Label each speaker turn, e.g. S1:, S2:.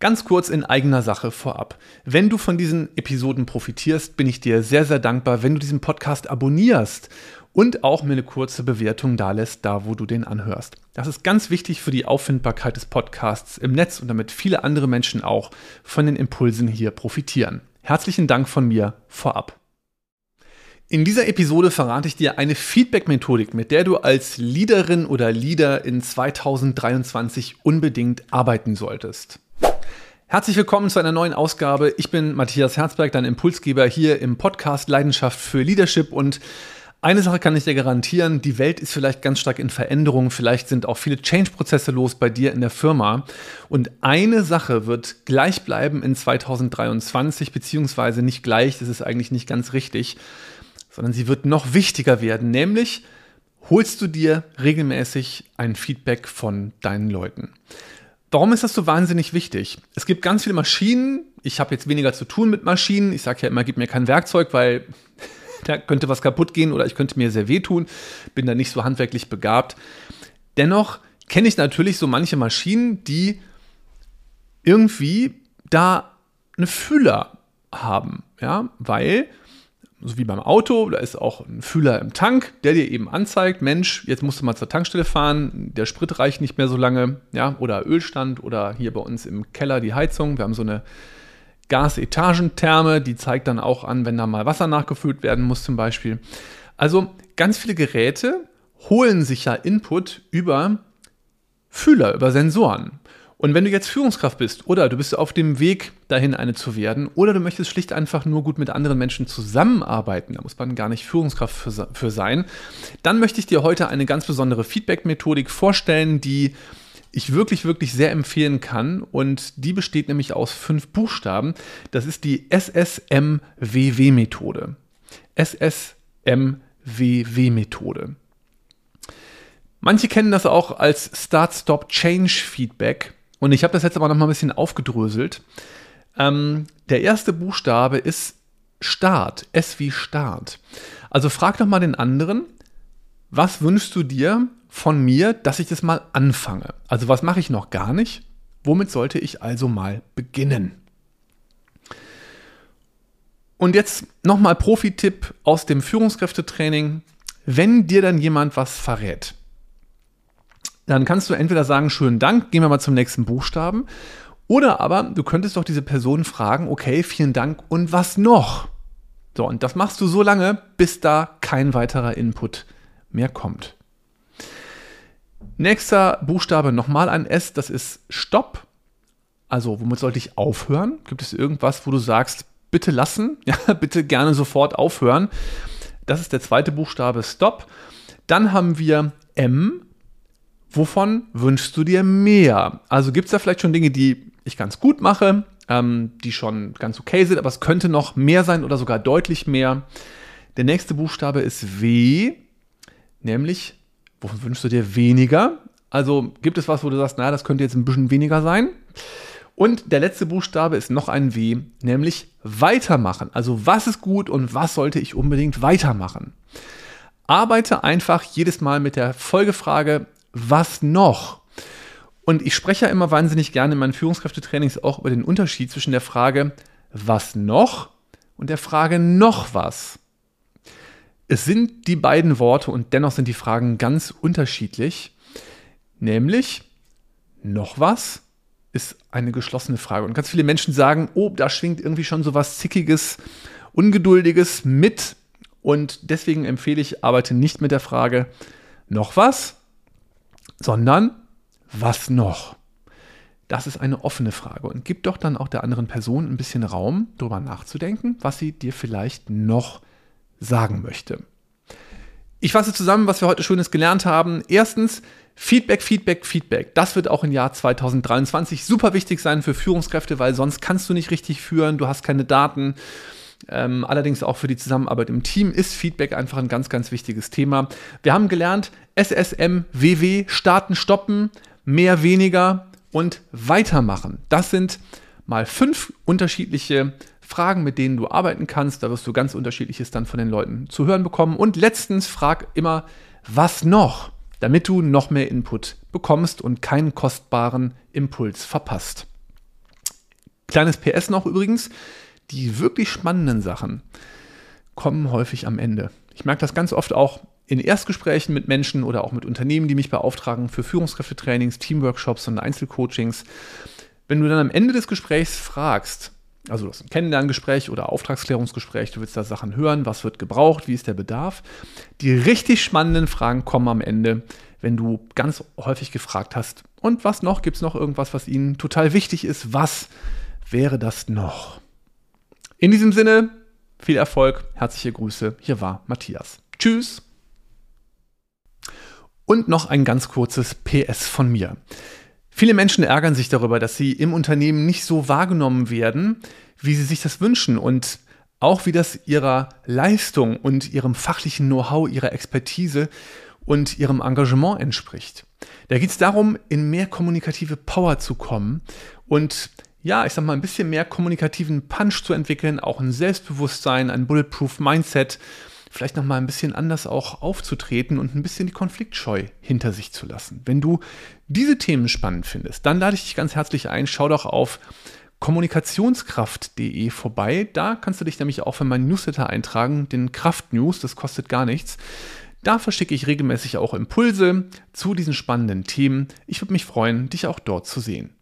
S1: Ganz kurz in eigener Sache vorab. Wenn du von diesen Episoden profitierst, bin ich dir sehr, sehr dankbar, wenn du diesen Podcast abonnierst und auch mir eine kurze Bewertung da lässt, da wo du den anhörst. Das ist ganz wichtig für die Auffindbarkeit des Podcasts im Netz und damit viele andere Menschen auch von den Impulsen hier profitieren. Herzlichen Dank von mir vorab. In dieser Episode verrate ich dir eine Feedback-Methodik, mit der du als Leaderin oder Leader in 2023 unbedingt arbeiten solltest. Herzlich willkommen zu einer neuen Ausgabe. Ich bin Matthias Herzberg, dein Impulsgeber hier im Podcast Leidenschaft für Leadership und eine Sache kann ich dir garantieren, die Welt ist vielleicht ganz stark in Veränderung, vielleicht sind auch viele Change-Prozesse los bei dir in der Firma. Und eine Sache wird gleich bleiben in 2023, beziehungsweise nicht gleich, das ist eigentlich nicht ganz richtig, sondern sie wird noch wichtiger werden, nämlich holst du dir regelmäßig ein Feedback von deinen Leuten. Warum ist das so wahnsinnig wichtig? Es gibt ganz viele Maschinen. Ich habe jetzt weniger zu tun mit Maschinen. Ich sage ja immer, gib mir kein Werkzeug, weil da könnte was kaputt gehen oder ich könnte mir sehr wehtun, bin da nicht so handwerklich begabt. Dennoch kenne ich natürlich so manche Maschinen, die irgendwie da eine Fühler haben, ja, weil so wie beim Auto, da ist auch ein Fühler im Tank, der dir eben anzeigt, Mensch, jetzt musst du mal zur Tankstelle fahren, der Sprit reicht nicht mehr so lange, ja, oder Ölstand oder hier bei uns im Keller die Heizung, wir haben so eine Gasetagentherme, die zeigt dann auch an, wenn da mal Wasser nachgefüllt werden muss zum Beispiel. Also ganz viele Geräte holen sich ja Input über Fühler, über Sensoren. Und wenn du jetzt Führungskraft bist oder du bist auf dem Weg dahin, eine zu werden, oder du möchtest schlicht einfach nur gut mit anderen Menschen zusammenarbeiten, da muss man gar nicht Führungskraft für, für sein, dann möchte ich dir heute eine ganz besondere Feedback-Methodik vorstellen, die ich wirklich, wirklich sehr empfehlen kann. Und die besteht nämlich aus fünf Buchstaben. Das ist die SSMWW-Methode. SSMWW-Methode. Manche kennen das auch als Start-Stop-Change-Feedback. Und ich habe das jetzt aber noch mal ein bisschen aufgedröselt. Ähm, der erste Buchstabe ist Start. S wie Start. Also frag doch mal den anderen, was wünschst du dir von mir, dass ich das mal anfange. Also was mache ich noch gar nicht? Womit sollte ich also mal beginnen? Und jetzt nochmal Profi-Tipp aus dem Führungskräftetraining. Wenn dir dann jemand was verrät, dann kannst du entweder sagen, schönen Dank, gehen wir mal zum nächsten Buchstaben. Oder aber du könntest doch diese Person fragen, okay, vielen Dank und was noch? So, und das machst du so lange, bis da kein weiterer Input mehr kommt. Nächster Buchstabe nochmal ein S, das ist Stopp. Also, womit sollte ich aufhören? Gibt es irgendwas, wo du sagst, bitte lassen? Ja, bitte gerne sofort aufhören. Das ist der zweite Buchstabe Stop. Dann haben wir M. Wovon wünschst du dir mehr? Also gibt es da vielleicht schon Dinge, die ich ganz gut mache, ähm, die schon ganz okay sind, aber es könnte noch mehr sein oder sogar deutlich mehr. Der nächste Buchstabe ist W, nämlich Wovon wünschst du dir weniger? Also gibt es was, wo du sagst, na, das könnte jetzt ein bisschen weniger sein? Und der letzte Buchstabe ist noch ein W, nämlich weitermachen. Also was ist gut und was sollte ich unbedingt weitermachen? Arbeite einfach jedes Mal mit der Folgefrage, was noch? Und ich spreche ja immer wahnsinnig gerne in meinen Führungskräftetrainings auch über den Unterschied zwischen der Frage, was noch und der Frage noch was. Es sind die beiden Worte und dennoch sind die Fragen ganz unterschiedlich. Nämlich, noch was ist eine geschlossene Frage. Und ganz viele Menschen sagen, oh, da schwingt irgendwie schon so was Zickiges, Ungeduldiges mit. Und deswegen empfehle ich, arbeite nicht mit der Frage, noch was, sondern was noch? Das ist eine offene Frage und gib doch dann auch der anderen Person ein bisschen Raum, darüber nachzudenken, was sie dir vielleicht noch sagen möchte. Ich fasse zusammen, was wir heute Schönes gelernt haben. Erstens, Feedback, Feedback, Feedback. Das wird auch im Jahr 2023 super wichtig sein für Führungskräfte, weil sonst kannst du nicht richtig führen, du hast keine Daten. Ähm, allerdings auch für die Zusammenarbeit im Team ist Feedback einfach ein ganz, ganz wichtiges Thema. Wir haben gelernt, SSM, WW, starten, stoppen, mehr, weniger und weitermachen. Das sind mal fünf unterschiedliche Fragen, mit denen du arbeiten kannst. Da wirst du ganz unterschiedliches dann von den Leuten zu hören bekommen. Und letztens frag immer, was noch, damit du noch mehr Input bekommst und keinen kostbaren Impuls verpasst. Kleines PS noch übrigens, die wirklich spannenden Sachen kommen häufig am Ende. Ich merke das ganz oft auch in Erstgesprächen mit Menschen oder auch mit Unternehmen, die mich beauftragen für Führungskräftetrainings, Teamworkshops und Einzelcoachings. Wenn du dann am Ende des Gesprächs fragst, also das ist ein Kennenlerngespräch oder Auftragsklärungsgespräch, du willst da Sachen hören, was wird gebraucht, wie ist der Bedarf. Die richtig spannenden Fragen kommen am Ende, wenn du ganz häufig gefragt hast, und was noch? Gibt es noch irgendwas, was Ihnen total wichtig ist? Was wäre das noch? In diesem Sinne, viel Erfolg, herzliche Grüße. Hier war Matthias. Tschüss. Und noch ein ganz kurzes PS von mir. Viele Menschen ärgern sich darüber, dass sie im Unternehmen nicht so wahrgenommen werden, wie sie sich das wünschen und auch wie das ihrer Leistung und ihrem fachlichen Know-how, ihrer Expertise und ihrem Engagement entspricht. Da geht es darum, in mehr kommunikative Power zu kommen und ja, ich sag mal, ein bisschen mehr kommunikativen Punch zu entwickeln, auch ein Selbstbewusstsein, ein Bulletproof Mindset, vielleicht nochmal ein bisschen anders auch aufzutreten und ein bisschen die Konfliktscheu hinter sich zu lassen. Wenn du diese Themen spannend findest, dann lade ich dich ganz herzlich ein, schau doch auf kommunikationskraft.de vorbei. Da kannst du dich nämlich auch für meinen Newsletter eintragen, den Kraft News, das kostet gar nichts. Da verschicke ich regelmäßig auch Impulse zu diesen spannenden Themen. Ich würde mich freuen, dich auch dort zu sehen.